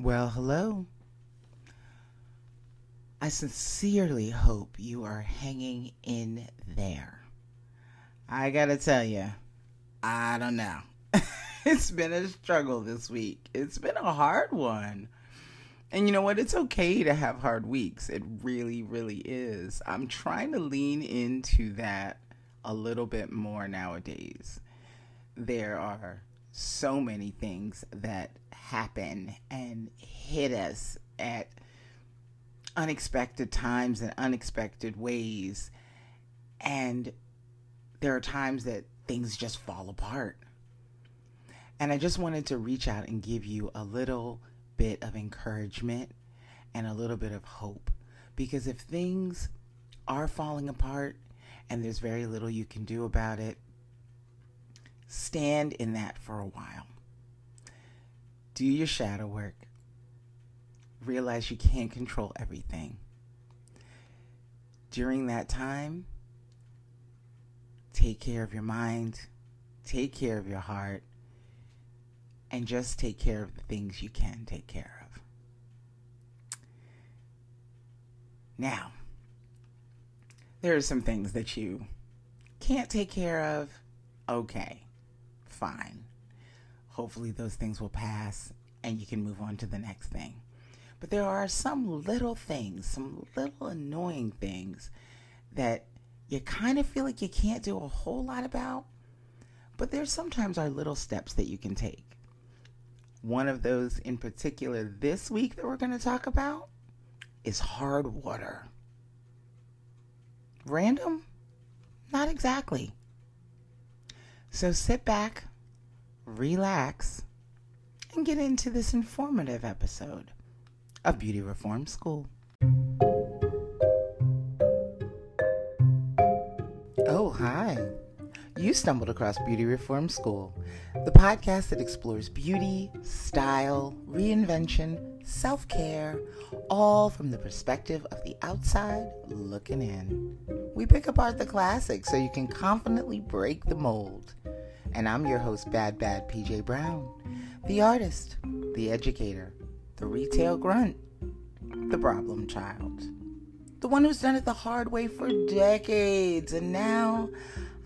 Well, hello. I sincerely hope you are hanging in there. I gotta tell you, I don't know. it's been a struggle this week. It's been a hard one. And you know what? It's okay to have hard weeks. It really, really is. I'm trying to lean into that a little bit more nowadays. There are so many things that happen and hit us at unexpected times and unexpected ways. And there are times that things just fall apart. And I just wanted to reach out and give you a little bit of encouragement and a little bit of hope. Because if things are falling apart and there's very little you can do about it, stand in that for a while. Do your shadow work. Realize you can't control everything. During that time, take care of your mind, take care of your heart, and just take care of the things you can take care of. Now, there are some things that you can't take care of. Okay, fine. Hopefully, those things will pass and you can move on to the next thing. But there are some little things, some little annoying things that you kind of feel like you can't do a whole lot about. But there sometimes are little steps that you can take. One of those in particular this week that we're going to talk about is hard water. Random? Not exactly. So sit back, relax, and get into this informative episode of Beauty Reform School. Oh, hi. You stumbled across Beauty Reform School, the podcast that explores beauty, style, reinvention, self care, all from the perspective of the outside looking in. We pick apart the classics so you can confidently break the mold. And I'm your host, Bad Bad PJ Brown, the artist, the educator, the retail grunt, the problem child, the one who's done it the hard way for decades, and now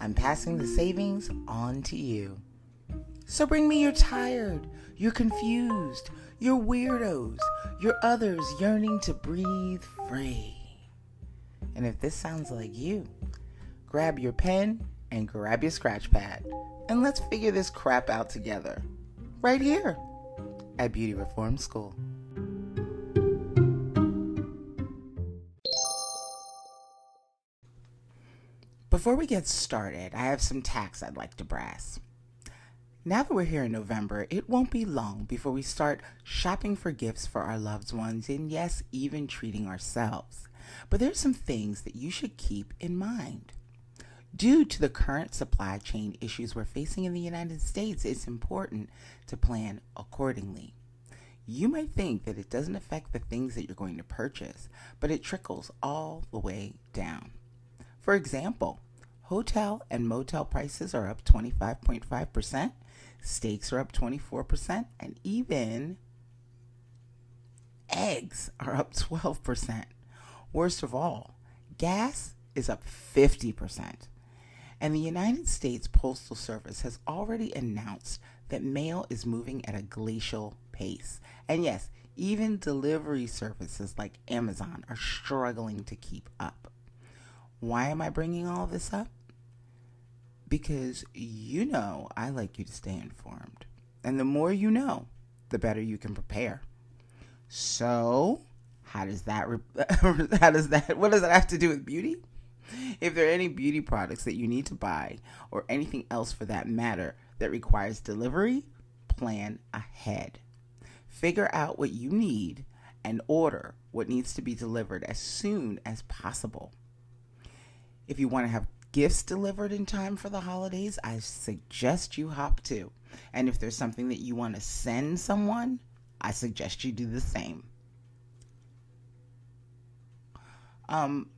I'm passing the savings on to you. So bring me your tired, your confused, your weirdos, your others yearning to breathe free. And if this sounds like you, grab your pen and grab your scratch pad and let's figure this crap out together. Right here at Beauty Reform School. Before we get started, I have some tacks I'd like to brass. Now that we're here in November, it won't be long before we start shopping for gifts for our loved ones and, yes, even treating ourselves. But there's some things that you should keep in mind. Due to the current supply chain issues we're facing in the United States, it's important to plan accordingly. You might think that it doesn't affect the things that you're going to purchase, but it trickles all the way down. For example, hotel and motel prices are up 25.5%, steaks are up 24%, and even eggs are up 12%. Worst of all, gas is up 50%. And the United States Postal Service has already announced that mail is moving at a glacial pace. And yes, even delivery services like Amazon are struggling to keep up. Why am I bringing all this up? Because you know I like you to stay informed. And the more you know, the better you can prepare. So, how does that how does that what does that have to do with beauty? If there are any beauty products that you need to buy or anything else for that matter that requires delivery, plan ahead. Figure out what you need and order what needs to be delivered as soon as possible. If you want to have gifts delivered in time for the holidays, I suggest you hop to. And if there's something that you want to send someone, I suggest you do the same. Um,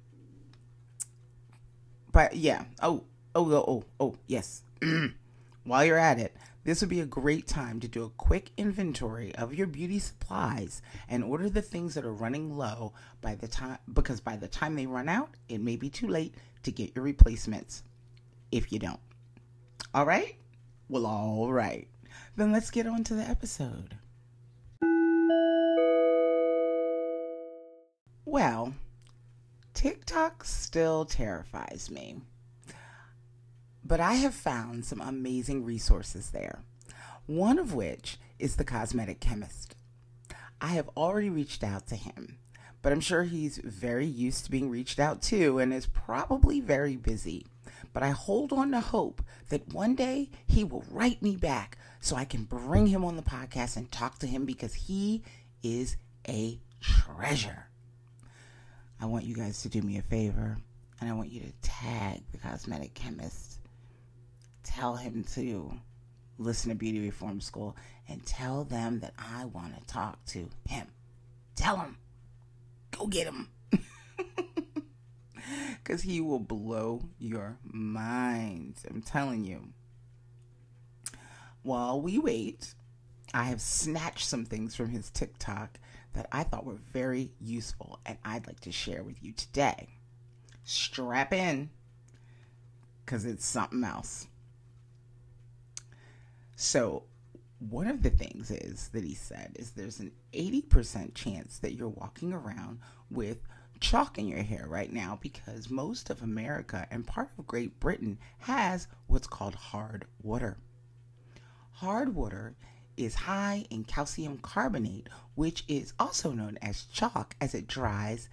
but yeah. Oh, oh, oh, oh, oh yes. While you're at it, This would be a great time to do a quick inventory of your beauty supplies and order the things that are running low by the time because by the time they run out, it may be too late to get your replacements if you don't. All right? Well, all right. Then let's get on to the episode. Well, TikTok still terrifies me but I have found some amazing resources there, one of which is the cosmetic chemist. I have already reached out to him, but I'm sure he's very used to being reached out to and is probably very busy. But I hold on to hope that one day he will write me back so I can bring him on the podcast and talk to him because he is a treasure. I want you guys to do me a favor and I want you to tag the cosmetic chemist tell him to listen to Beauty Reform School and tell them that I want to talk to him. Tell him. Go get him. Because he will blow your mind. I'm telling you. While we wait, I have snatched some things from his TikTok that I thought were very useful and I'd like to share with you today. Strap in because it's something else. So, one of the things is that he said is there's an 80% chance that you're walking around with chalk in your hair right now because most of America and part of Great Britain has what's called hard water. Hard water is high in calcium carbonate, which is also known as chalk. As it dries,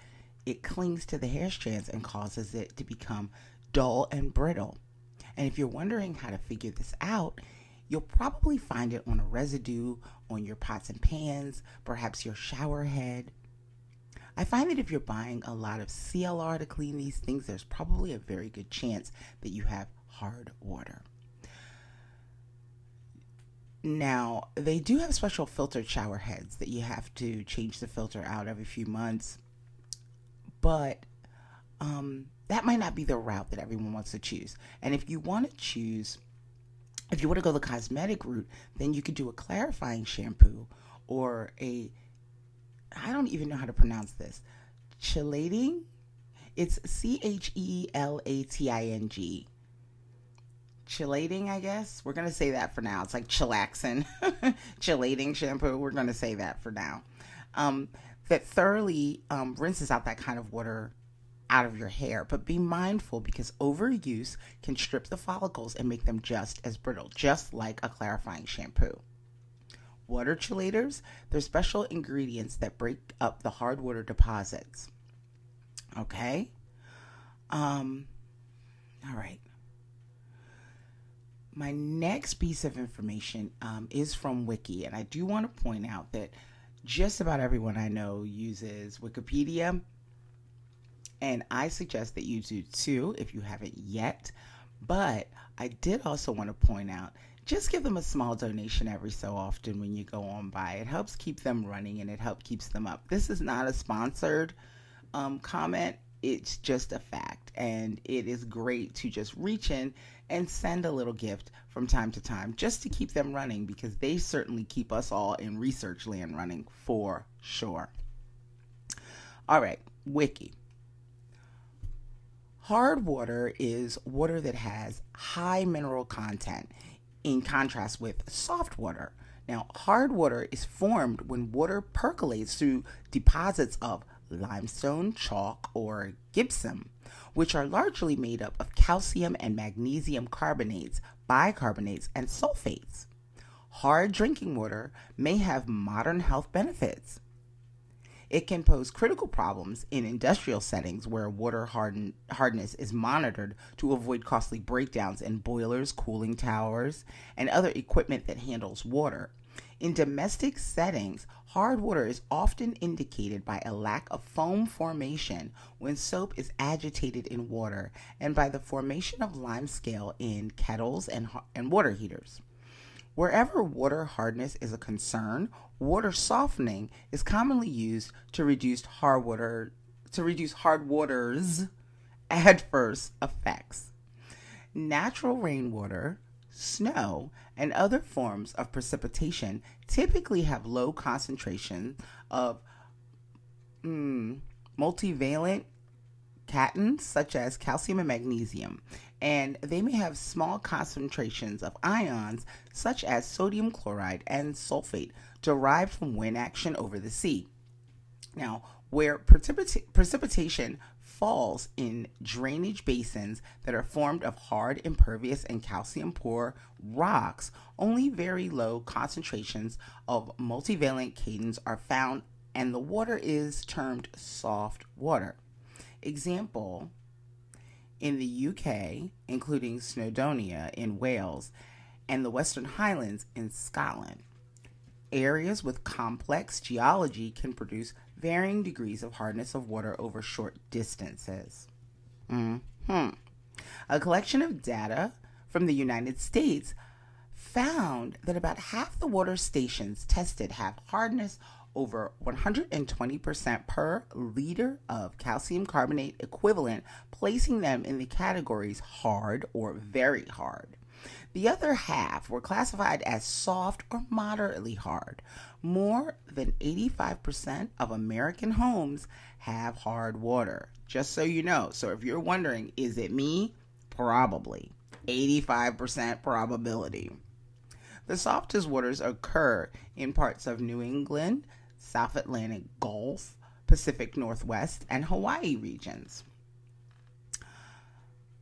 it clings to the hair strands and causes it to become dull and brittle. And if you're wondering how to figure this out, You'll probably find it on a residue on your pots and pans, perhaps your shower head. I find that if you're buying a lot of CLR to clean these things, there's probably a very good chance that you have hard water. Now, they do have special filtered shower heads that you have to change the filter out every few months, but um, that might not be the route that everyone wants to choose. And if you want to choose if you want to go the cosmetic route, then you could do a clarifying shampoo or a I don't even know how to pronounce this. Chelating? It's C H E L A T I N G. Chelating, I guess. We're going to say that for now. It's like chillaxin. Chelating shampoo. We're going to say that for now. Um, that thoroughly um, rinses out that kind of water out of your hair, but be mindful because overuse can strip the follicles and make them just as brittle, just like a clarifying shampoo. Water chelators, they're special ingredients that break up the hard water deposits. Okay? Um, all right. My next piece of information um, is from Wiki, and I do want to point out that just about everyone I know uses Wikipedia and I suggest that you do too if you haven't yet. But I did also want to point out just give them a small donation every so often when you go on by. It helps keep them running and it helps keeps them up. This is not a sponsored um, comment. It's just a fact. And it is great to just reach in and send a little gift from time to time just to keep them running because they certainly keep us all in research land running for sure. All right, Wiki. Hard water is water that has high mineral content in contrast with soft water. Now, hard water is formed when water percolates through deposits of limestone, chalk, or gypsum, which are largely made up of calcium and magnesium carbonates, bicarbonates, and sulfates. Hard drinking water may have modern health benefits. It can pose critical problems in industrial settings where water harden, hardness is monitored to avoid costly breakdowns in boilers, cooling towers, and other equipment that handles water. In domestic settings, hard water is often indicated by a lack of foam formation when soap is agitated in water and by the formation of limescale in kettles and, and water heaters. Wherever water hardness is a concern, water softening is commonly used to reduce hard water to reduce hard water's adverse effects. Natural rainwater, snow, and other forms of precipitation typically have low concentration of mm, multivalent cations such as calcium and magnesium, and they may have small concentrations of ions such as sodium chloride and sulfate derived from wind action over the sea. Now, where precipita- precipitation falls in drainage basins that are formed of hard, impervious, and calcium poor rocks, only very low concentrations of multivalent cations are found, and the water is termed soft water. Example in the UK, including Snowdonia in Wales and the Western Highlands in Scotland. Areas with complex geology can produce varying degrees of hardness of water over short distances. Mm-hmm. A collection of data from the United States found that about half the water stations tested have hardness over 120% per liter of calcium carbonate equivalent, placing them in the categories hard or very hard. The other half were classified as soft or moderately hard. More than 85% of American homes have hard water. Just so you know. So if you're wondering, is it me? Probably. 85% probability. The softest waters occur in parts of New England, South Atlantic Gulf, Pacific Northwest, and Hawaii regions.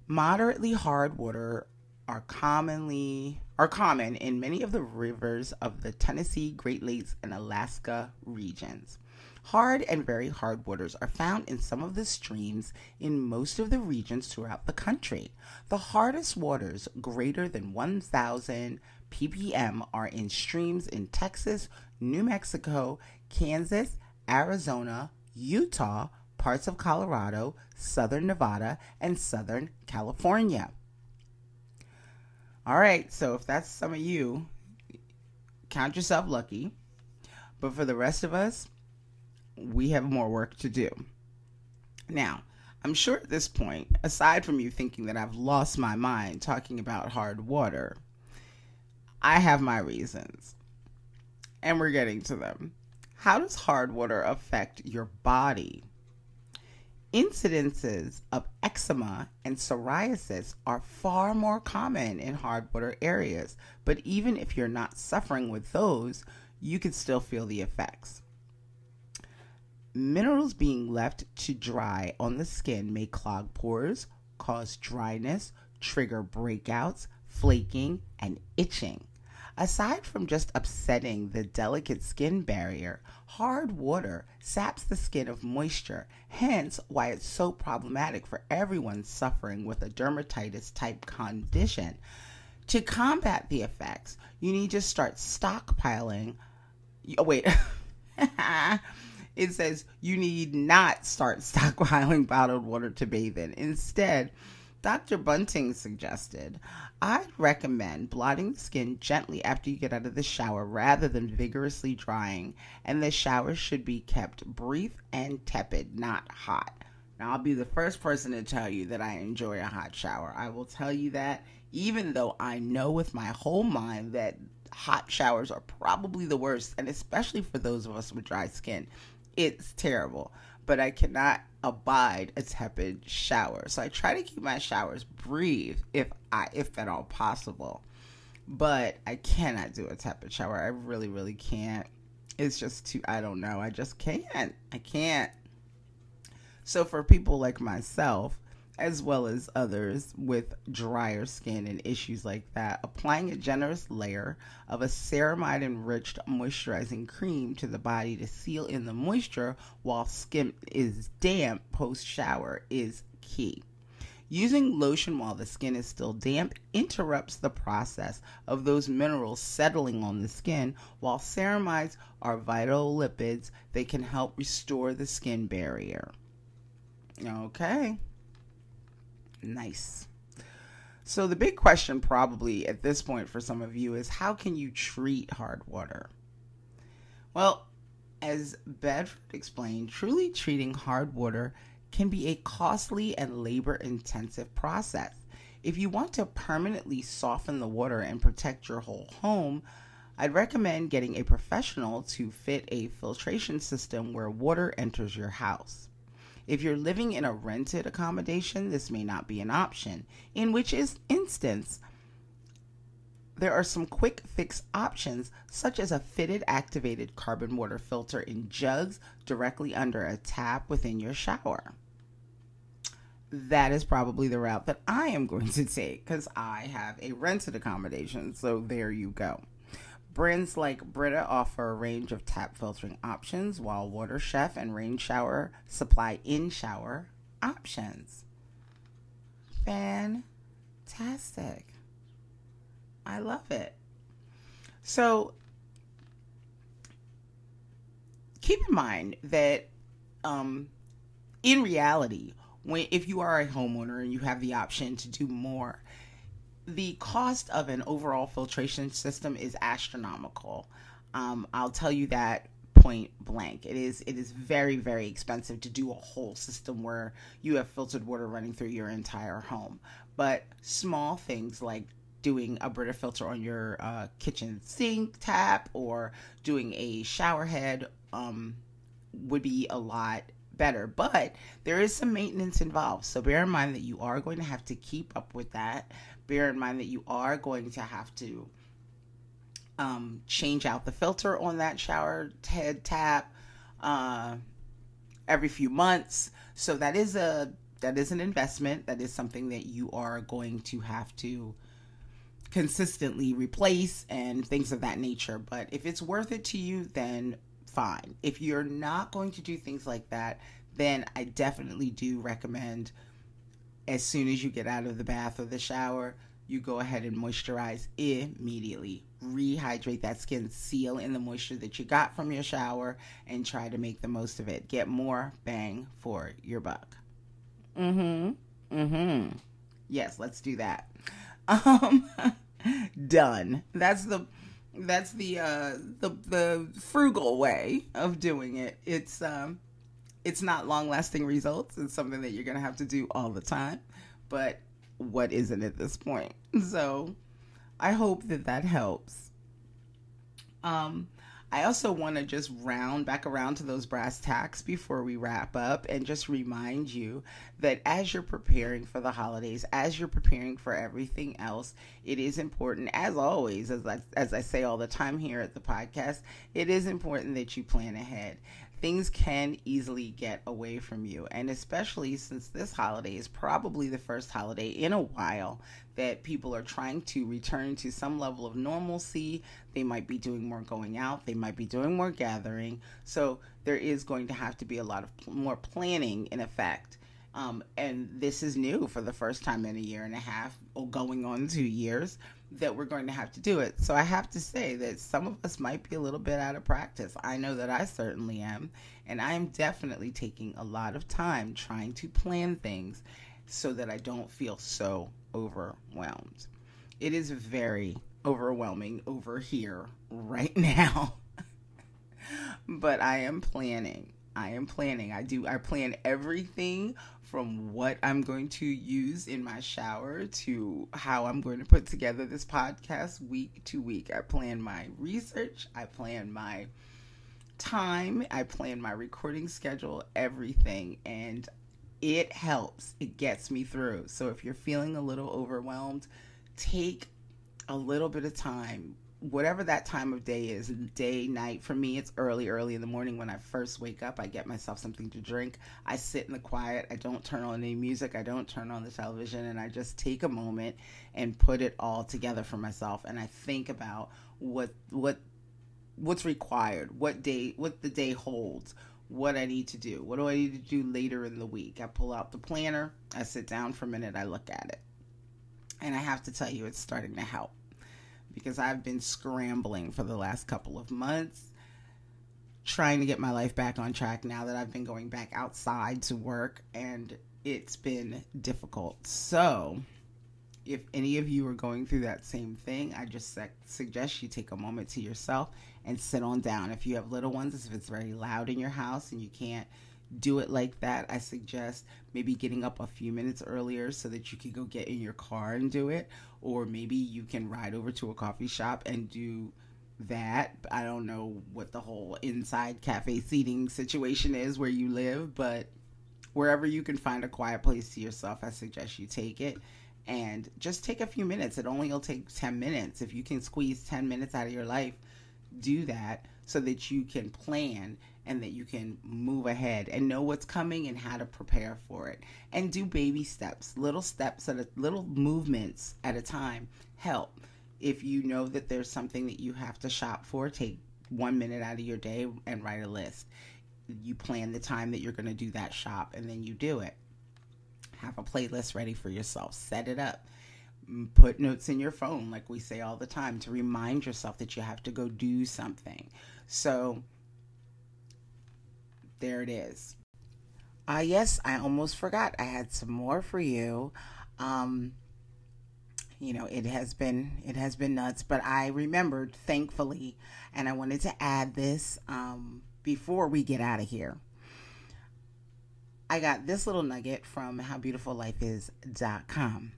Moderately hard water are commonly are common in many of the rivers of the Tennessee, Great Lakes, and Alaska regions. Hard and very hard waters are found in some of the streams in most of the regions throughout the country. The hardest waters, greater than 1,000 ppm, are in streams in Texas, New Mexico, Kansas, Arizona, Utah, parts of Colorado, southern Nevada, and southern California. All right, so if that's some of you, count yourself lucky. But for the rest of us, we have more work to do. Now, I'm sure at this point, aside from you thinking that I've lost my mind talking about hard water, I have my reasons. And we're getting to them. How does hard water affect your body? Incidences of eczema and psoriasis are far more common in hard water areas, but even if you're not suffering with those, you can still feel the effects. Minerals being left to dry on the skin may clog pores, cause dryness, trigger breakouts, flaking, and itching. Aside from just upsetting the delicate skin barrier, hard water saps the skin of moisture, hence why it's so problematic for everyone suffering with a dermatitis type condition. To combat the effects, you need to start stockpiling. Oh, wait. it says you need not start stockpiling bottled water to bathe in. Instead, Dr. Bunting suggested, I'd recommend blotting the skin gently after you get out of the shower rather than vigorously drying, and the shower should be kept brief and tepid, not hot. Now, I'll be the first person to tell you that I enjoy a hot shower. I will tell you that, even though I know with my whole mind that hot showers are probably the worst, and especially for those of us with dry skin, it's terrible but I cannot abide a tepid shower. So I try to keep my showers brief if I if at all possible. But I cannot do a tepid shower. I really, really can't. It's just too I don't know. I just can't. I can't. So for people like myself, as well as others with drier skin and issues like that, applying a generous layer of a ceramide enriched moisturizing cream to the body to seal in the moisture while skin is damp post shower is key. Using lotion while the skin is still damp interrupts the process of those minerals settling on the skin, while ceramides are vital lipids. They can help restore the skin barrier. Okay. Nice. So, the big question, probably at this point for some of you, is how can you treat hard water? Well, as Bedford explained, truly treating hard water can be a costly and labor intensive process. If you want to permanently soften the water and protect your whole home, I'd recommend getting a professional to fit a filtration system where water enters your house. If you're living in a rented accommodation, this may not be an option, in which is instance, there are some quick fix options, such as a fitted activated carbon water filter in jugs directly under a tap within your shower. That is probably the route that I am going to take because I have a rented accommodation. So there you go. Brands like Brita offer a range of tap filtering options, while Water Chef and Rain Shower supply in shower options. Fantastic. I love it. So keep in mind that um, in reality, when if you are a homeowner and you have the option to do more, the cost of an overall filtration system is astronomical. Um, I'll tell you that point blank. It is it is very very expensive to do a whole system where you have filtered water running through your entire home. But small things like doing a Brita filter on your uh, kitchen sink tap or doing a shower head um, would be a lot better. But there is some maintenance involved. So bear in mind that you are going to have to keep up with that. Bear in mind that you are going to have to um, change out the filter on that shower head tap uh, every few months. So that is a that is an investment. That is something that you are going to have to consistently replace and things of that nature. But if it's worth it to you, then fine. If you're not going to do things like that, then I definitely do recommend as soon as you get out of the bath or the shower, you go ahead and moisturize immediately. Rehydrate that skin, seal in the moisture that you got from your shower, and try to make the most of it. Get more bang for your buck. Mm hmm. Mm hmm. Yes, let's do that. Um, done. That's the that's the uh the the frugal way of doing it. It's um it's not long lasting results. It's something that you're gonna have to do all the time. But what isn't at this point? So I hope that that helps. Um I also want to just round back around to those brass tacks before we wrap up and just remind you that as you're preparing for the holidays, as you're preparing for everything else, it is important, as always, as I, as I say all the time here at the podcast, it is important that you plan ahead things can easily get away from you. And especially since this holiday is probably the first holiday in a while that people are trying to return to some level of normalcy. They might be doing more going out, they might be doing more gathering. So there is going to have to be a lot of more planning in effect. Um, and this is new for the first time in a year and a half, or going on two years that we're going to have to do it. So I have to say that some of us might be a little bit out of practice. I know that I certainly am. And I am definitely taking a lot of time trying to plan things so that I don't feel so overwhelmed. It is very overwhelming over here right now. but I am planning. I am planning. I do I plan everything from what I'm going to use in my shower to how I'm going to put together this podcast week to week. I plan my research, I plan my time, I plan my recording schedule, everything, and it helps. It gets me through. So if you're feeling a little overwhelmed, take a little bit of time whatever that time of day is day night for me it's early early in the morning when i first wake up. I get myself something to drink. I sit in the quiet. I don't turn on any music. I don't turn on the television. And i just take a moment and put it all together for myself. And i think about what what what's required what day what the day holds what i need to do what do i need to do later in the week? I pull out the planner. I sit down for a minute. I look at it. And i have to tell you it's starting to help because I've been scrambling for the last couple of months trying to get my life back on track now that I've been going back outside to work and it's been difficult. So, if any of you are going through that same thing, I just suggest you take a moment to yourself and sit on down. If you have little ones, if it's very loud in your house and you can't do it like that, I suggest maybe getting up a few minutes earlier so that you can go get in your car and do it. Or maybe you can ride over to a coffee shop and do that. I don't know what the whole inside cafe seating situation is where you live, but wherever you can find a quiet place to yourself, I suggest you take it and just take a few minutes. It only will take 10 minutes. If you can squeeze 10 minutes out of your life, do that so that you can plan and that you can move ahead and know what's coming and how to prepare for it. And do baby steps, little steps at a little movements at a time help. If you know that there's something that you have to shop for, take one minute out of your day and write a list. You plan the time that you're going to do that shop and then you do it. Have a playlist ready for yourself. Set it up. Put notes in your phone, like we say all the time, to remind yourself that you have to go do something. So, there it is. Ah, uh, yes, I almost forgot. I had some more for you. Um, you know, it has been it has been nuts, but I remembered thankfully, and I wanted to add this um, before we get out of here. I got this little nugget from howbeautifullifeis.com.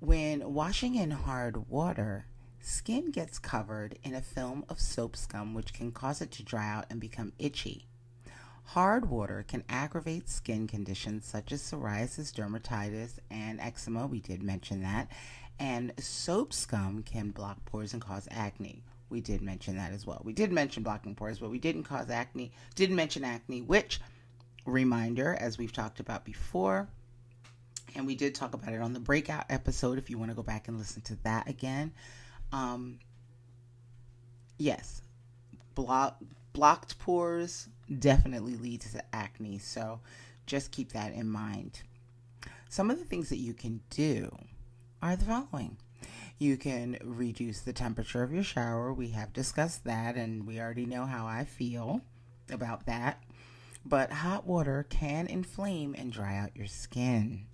When washing in hard water, skin gets covered in a film of soap scum, which can cause it to dry out and become itchy. Hard water can aggravate skin conditions such as psoriasis, dermatitis, and eczema. We did mention that. And soap scum can block pores and cause acne. We did mention that as well. We did mention blocking pores, but we didn't cause acne. Didn't mention acne, which, reminder, as we've talked about before, and we did talk about it on the breakout episode if you want to go back and listen to that again. Um, yes, block, blocked pores definitely leads to acne. So just keep that in mind. Some of the things that you can do are the following. You can reduce the temperature of your shower. We have discussed that, and we already know how I feel about that. But hot water can inflame and dry out your skin.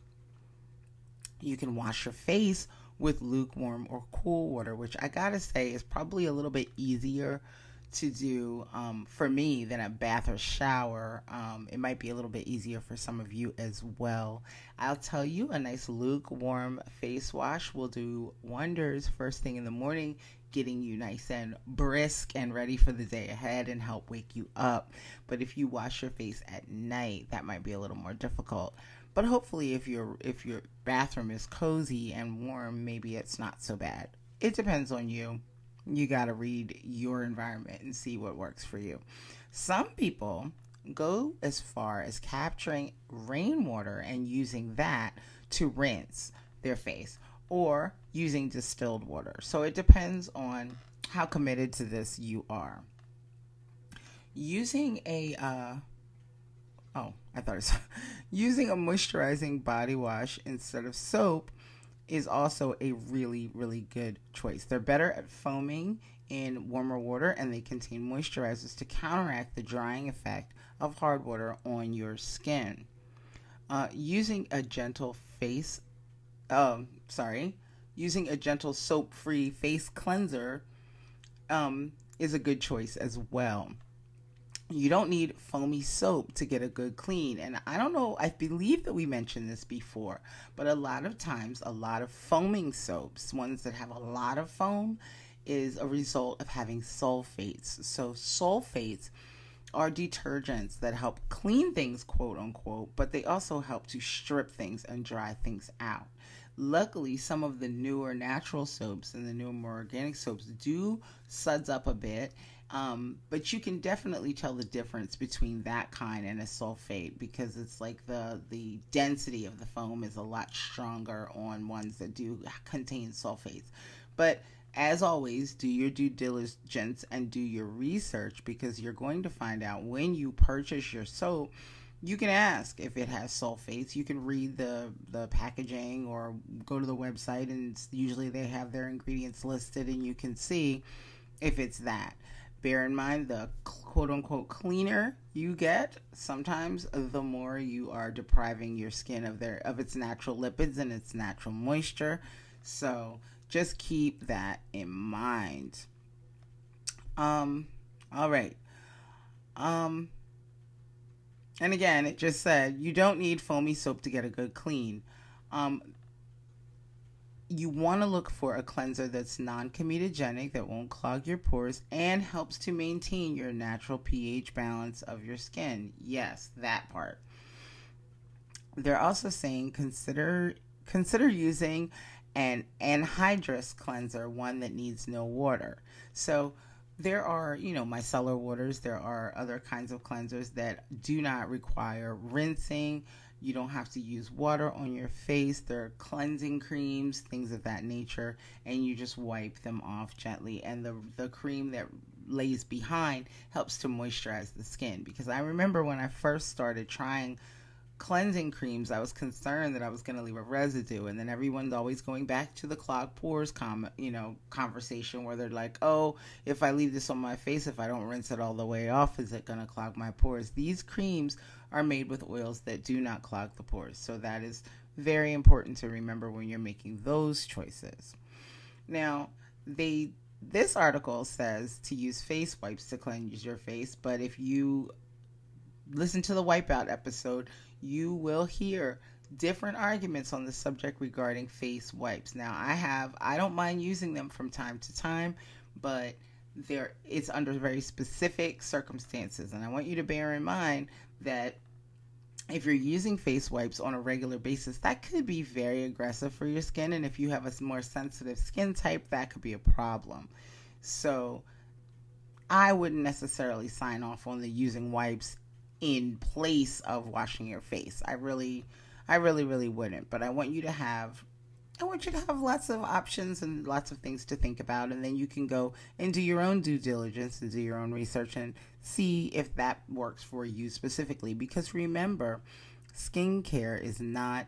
You can wash your face with lukewarm or cool water, which I gotta say is probably a little bit easier to do um, for me than a bath or shower. Um, it might be a little bit easier for some of you as well. I'll tell you, a nice lukewarm face wash will do wonders first thing in the morning, getting you nice and brisk and ready for the day ahead and help wake you up. But if you wash your face at night, that might be a little more difficult. But hopefully, if your if your bathroom is cozy and warm, maybe it's not so bad. It depends on you you got to read your environment and see what works for you. Some people go as far as capturing rainwater and using that to rinse their face or using distilled water. So it depends on how committed to this you are. Using a uh, oh, I thought it's using a moisturizing body wash instead of soap is also a really, really good choice. They're better at foaming in warmer water and they contain moisturizers to counteract the drying effect of hard water on your skin. Uh, using a gentle face, um, sorry, using a gentle soap free face cleanser um, is a good choice as well you don't need foamy soap to get a good clean. And I don't know, I believe that we mentioned this before, but a lot of times, a lot of foaming soaps, ones that have a lot of foam, is a result of having sulfates. So, sulfates are detergents that help clean things, quote unquote, but they also help to strip things and dry things out. Luckily, some of the newer natural soaps and the newer more organic soaps do suds up a bit um, but you can definitely tell the difference between that kind and a sulfate because it's like the the density of the foam is a lot stronger on ones that do contain sulfates. But as always, do your due diligence and do your research because you're going to find out when you purchase your soap. You can ask if it has sulfates. You can read the the packaging or go to the website and usually they have their ingredients listed and you can see if it's that bear in mind the quote unquote cleaner you get sometimes the more you are depriving your skin of their of its natural lipids and its natural moisture. So just keep that in mind. Um all right. Um and again, it just said you don't need foamy soap to get a good clean. Um, you want to look for a cleanser that's non comedogenic, that won't clog your pores, and helps to maintain your natural pH balance of your skin. Yes, that part. They're also saying consider consider using an anhydrous cleanser, one that needs no water. So there are, you know, micellar waters, there are other kinds of cleansers that do not require rinsing. You don't have to use water on your face. There are cleansing creams, things of that nature, and you just wipe them off gently. And the the cream that lays behind helps to moisturize the skin because I remember when I first started trying cleansing creams, I was concerned that I was going to leave a residue, and then everyone's always going back to the clogged pores, com- you know, conversation where they're like, "Oh, if I leave this on my face, if I don't rinse it all the way off, is it going to clog my pores?" These creams are made with oils that do not clog the pores, so that is very important to remember when you're making those choices. Now, they this article says to use face wipes to cleanse your face, but if you listen to the wipeout episode, you will hear different arguments on the subject regarding face wipes. Now, I have I don't mind using them from time to time, but there it's under very specific circumstances and I want you to bear in mind that if you're using face wipes on a regular basis, that could be very aggressive for your skin and if you have a more sensitive skin type, that could be a problem. So, I wouldn't necessarily sign off on the using wipes in place of washing your face. I really I really really wouldn't, but I want you to have I want you to have lots of options and lots of things to think about and then you can go and do your own due diligence and do your own research and see if that works for you specifically because remember, skincare is not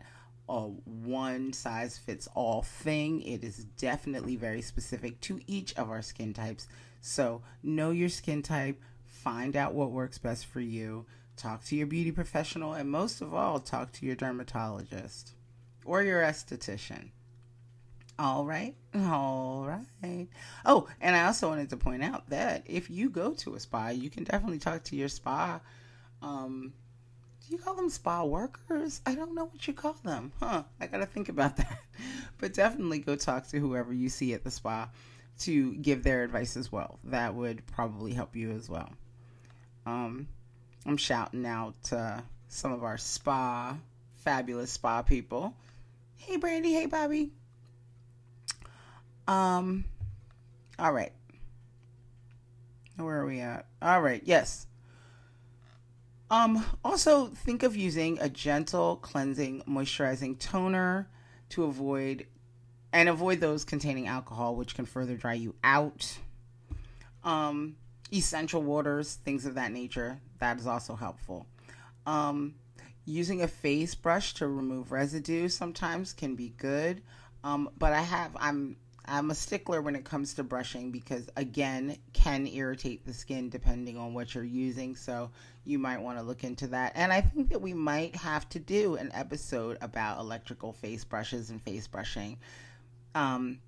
a one size fits all thing. It is definitely very specific to each of our skin types. So, know your skin type, find out what works best for you talk to your beauty professional, and most of all, talk to your dermatologist or your esthetician. All right. All right. Oh, and I also wanted to point out that if you go to a spa, you can definitely talk to your spa. Um, do you call them spa workers? I don't know what you call them. Huh. I got to think about that. But definitely go talk to whoever you see at the spa to give their advice as well. That would probably help you as well. Um, I'm shouting out uh, some of our spa, fabulous spa people. Hey, Brandy. Hey, Bobby. Um, all right. Where are we at? All right. Yes. Um, also think of using a gentle cleansing moisturizing toner to avoid and avoid those containing alcohol which can further dry you out. Um, essential waters, things of that nature. That is also helpful. Um, using a face brush to remove residue sometimes can be good, um, but I have I'm I'm a stickler when it comes to brushing because again can irritate the skin depending on what you're using. So you might want to look into that. And I think that we might have to do an episode about electrical face brushes and face brushing. Um,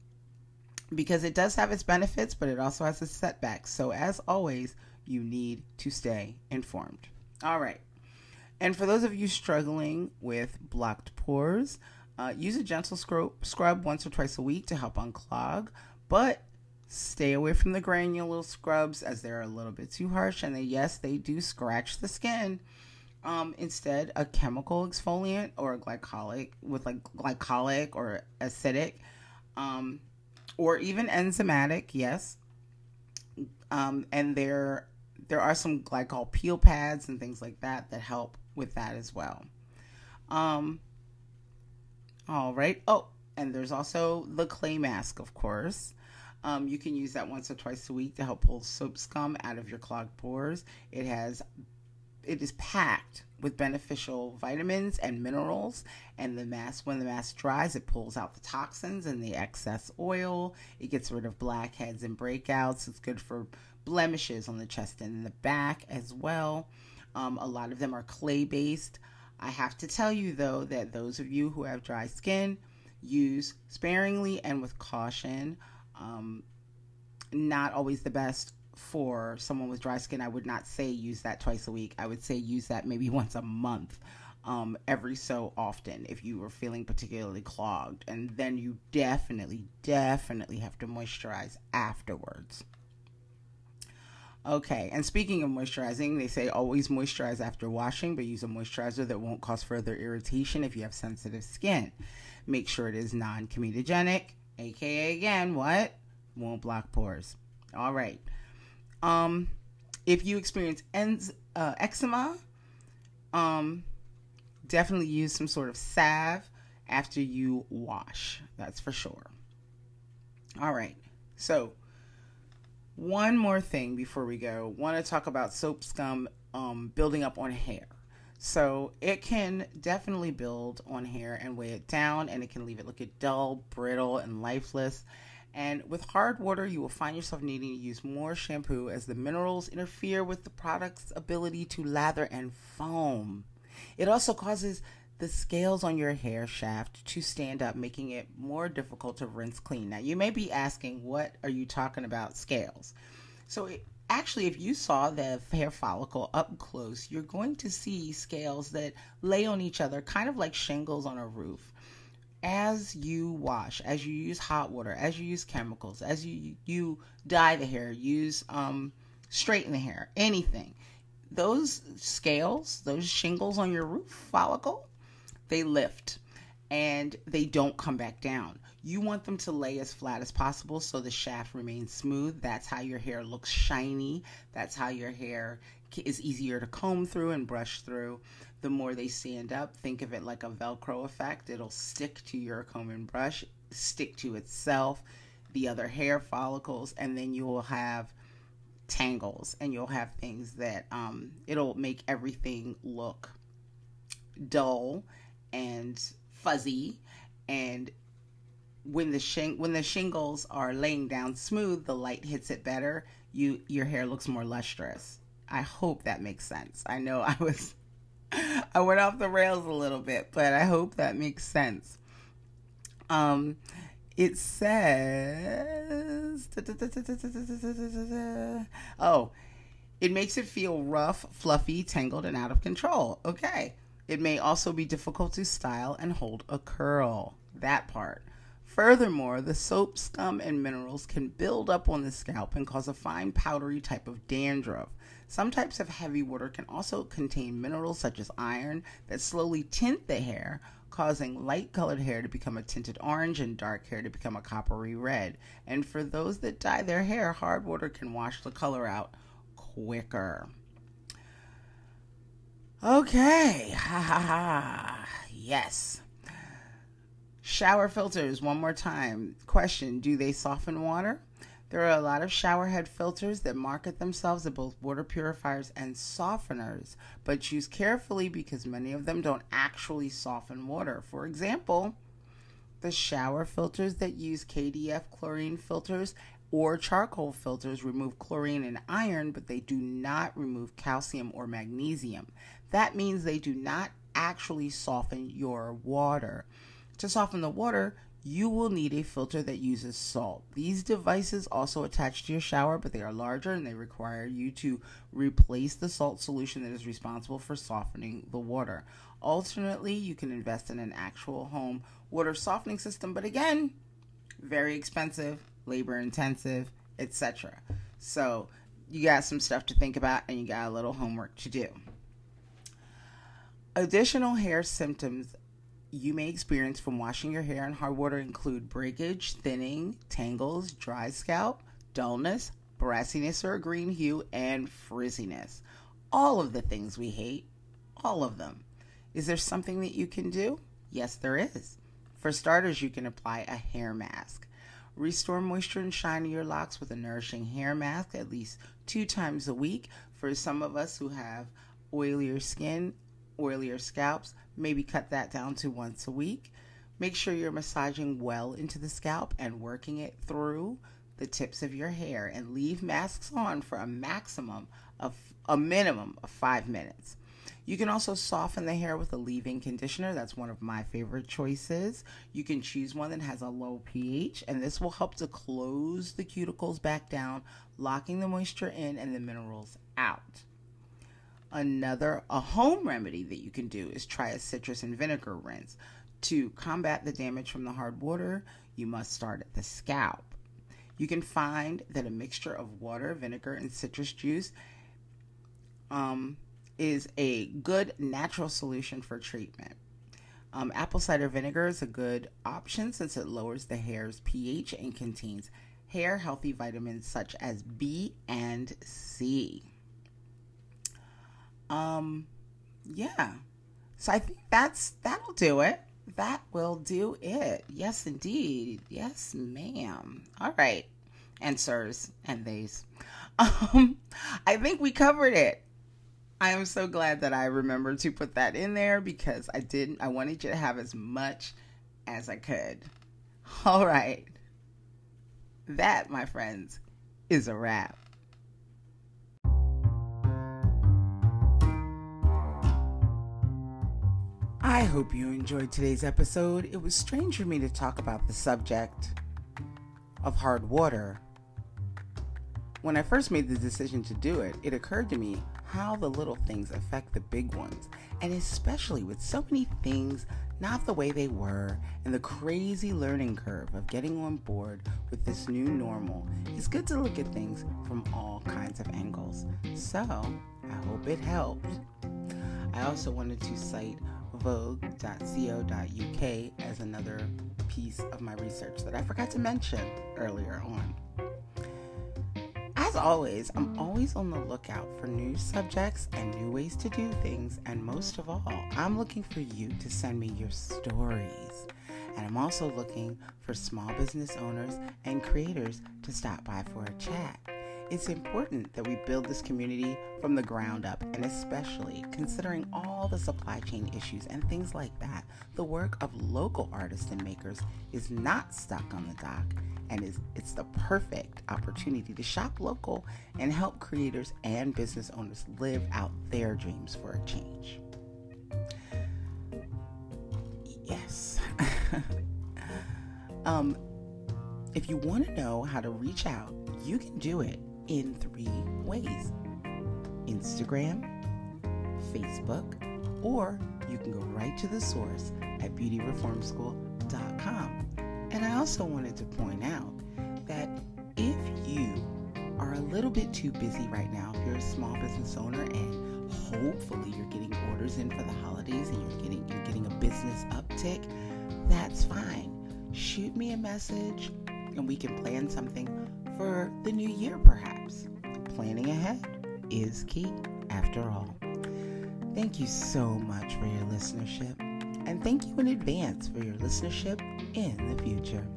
because it does have its benefits, but it also has its setbacks. So, as always, you need to stay informed. All right. And for those of you struggling with blocked pores, uh, use a gentle scrub, scrub once or twice a week to help unclog, but stay away from the granular scrubs as they're a little bit too harsh and they, yes, they do scratch the skin. Um, instead, a chemical exfoliant or glycolic with like glycolic or acidic um, or even enzymatic, yes. Um, and there there are some glycol peel pads and things like that that help with that as well. Um, all right. Oh, and there's also the clay mask, of course. Um, you can use that once or twice a week to help pull soap scum out of your clogged pores. It has it is packed with beneficial vitamins and minerals and the mask when the mask dries it pulls out the toxins and the excess oil it gets rid of blackheads and breakouts it's good for blemishes on the chest and the back as well um, a lot of them are clay based i have to tell you though that those of you who have dry skin use sparingly and with caution um, not always the best for someone with dry skin, I would not say use that twice a week. I would say use that maybe once a month, um, every so often if you were feeling particularly clogged. And then you definitely, definitely have to moisturize afterwards. Okay, and speaking of moisturizing, they say always moisturize after washing, but use a moisturizer that won't cause further irritation if you have sensitive skin. Make sure it is non comedogenic, aka again, what? Won't block pores. All right. Um, if you experience ens- uh, eczema, um, definitely use some sort of salve after you wash. That's for sure. All right. So, one more thing before we go. Want to talk about soap scum um, building up on hair. So it can definitely build on hair and weigh it down, and it can leave it looking dull, brittle, and lifeless. And with hard water, you will find yourself needing to use more shampoo as the minerals interfere with the product's ability to lather and foam. It also causes the scales on your hair shaft to stand up, making it more difficult to rinse clean. Now, you may be asking, what are you talking about, scales? So, it, actually, if you saw the hair follicle up close, you're going to see scales that lay on each other, kind of like shingles on a roof as you wash, as you use hot water, as you use chemicals, as you you dye the hair, use um, straighten the hair, anything, those scales, those shingles on your roof follicle, they lift and they don't come back down. You want them to lay as flat as possible so the shaft remains smooth. That's how your hair looks shiny. That's how your hair is easier to comb through and brush through the more they stand up. Think of it like a Velcro effect. It'll stick to your comb and brush, stick to itself, the other hair follicles, and then you will have tangles and you'll have things that um, it'll make everything look dull and fuzzy and when the shing- when the shingles are laying down smooth the light hits it better you your hair looks more lustrous i hope that makes sense i know i was I went off the rails a little bit, but I hope that makes sense. Um, it says, oh, it makes it feel rough, fluffy, tangled, and out of control. Okay. It may also be difficult to style and hold a curl. That part. Furthermore, the soap, scum, and minerals can build up on the scalp and cause a fine powdery type of dandruff. Some types of heavy water can also contain minerals such as iron that slowly tint the hair, causing light colored hair to become a tinted orange and dark hair to become a coppery red. And for those that dye their hair, hard water can wash the color out quicker. Okay, ha ha ha. Yes. Shower filters, one more time. Question Do they soften water? There are a lot of showerhead filters that market themselves as both water purifiers and softeners, but choose carefully because many of them don't actually soften water. For example, the shower filters that use KDF chlorine filters or charcoal filters remove chlorine and iron, but they do not remove calcium or magnesium. That means they do not actually soften your water. To soften the water, you will need a filter that uses salt. These devices also attach to your shower, but they are larger and they require you to replace the salt solution that is responsible for softening the water. Alternately, you can invest in an actual home water softening system, but again, very expensive, labor intensive, etc. So, you got some stuff to think about and you got a little homework to do. Additional hair symptoms you may experience from washing your hair in hard water include breakage, thinning, tangles, dry scalp, dullness, brassiness or a green hue, and frizziness. All of the things we hate, all of them. Is there something that you can do? Yes, there is. For starters, you can apply a hair mask. Restore moisture and shine in your locks with a nourishing hair mask at least two times a week. For some of us who have oilier skin, oilier scalps, maybe cut that down to once a week. Make sure you're massaging well into the scalp and working it through the tips of your hair and leave masks on for a maximum of a minimum of 5 minutes. You can also soften the hair with a leave in conditioner. That's one of my favorite choices. You can choose one that has a low pH, and this will help to close the cuticles back down, locking the moisture in and the minerals out. Another a home remedy that you can do is try a citrus and vinegar rinse. To combat the damage from the hard water, you must start at the scalp. You can find that a mixture of water, vinegar, and citrus juice um, is a good natural solution for treatment. Um, apple cider vinegar is a good option since it lowers the hair's pH and contains hair healthy vitamins such as B and C. Um, yeah. So I think that's that'll do it. That will do it. Yes, indeed. Yes, ma'am. All right. And sirs and theys. Um, I think we covered it. I am so glad that I remembered to put that in there because I didn't. I wanted you to have as much as I could. All right. That, my friends, is a wrap. I hope you enjoyed today's episode. It was strange for me to talk about the subject of hard water. When I first made the decision to do it, it occurred to me how the little things affect the big ones, and especially with so many things not the way they were, and the crazy learning curve of getting on board with this new normal, it's good to look at things from all kinds of angles. So, I hope it helped. I also wanted to cite vogue.co.uk as another piece of my research that I forgot to mention earlier on. As always, I'm always on the lookout for new subjects and new ways to do things, and most of all, I'm looking for you to send me your stories. And I'm also looking for small business owners and creators to stop by for a chat. It's important that we build this community from the ground up, and especially considering all the supply chain issues and things like that, the work of local artists and makers is not stuck on the dock and is it's the perfect opportunity to shop local and help creators and business owners live out their dreams for a change. Yes. um, if you want to know how to reach out, you can do it in three ways Instagram, Facebook, or you can go right to the source at beautyreformschool.com. And I also wanted to point out that if you are a little bit too busy right now, if you're a small business owner and hopefully you're getting orders in for the holidays and you're getting you're getting a business uptick, that's fine. Shoot me a message and we can plan something for the new year perhaps. Planning ahead is key after all. Thank you so much for your listenership and thank you in advance for your listenership in the future.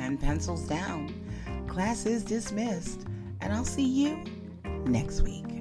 And pencils down. Class is dismissed, and I'll see you next week.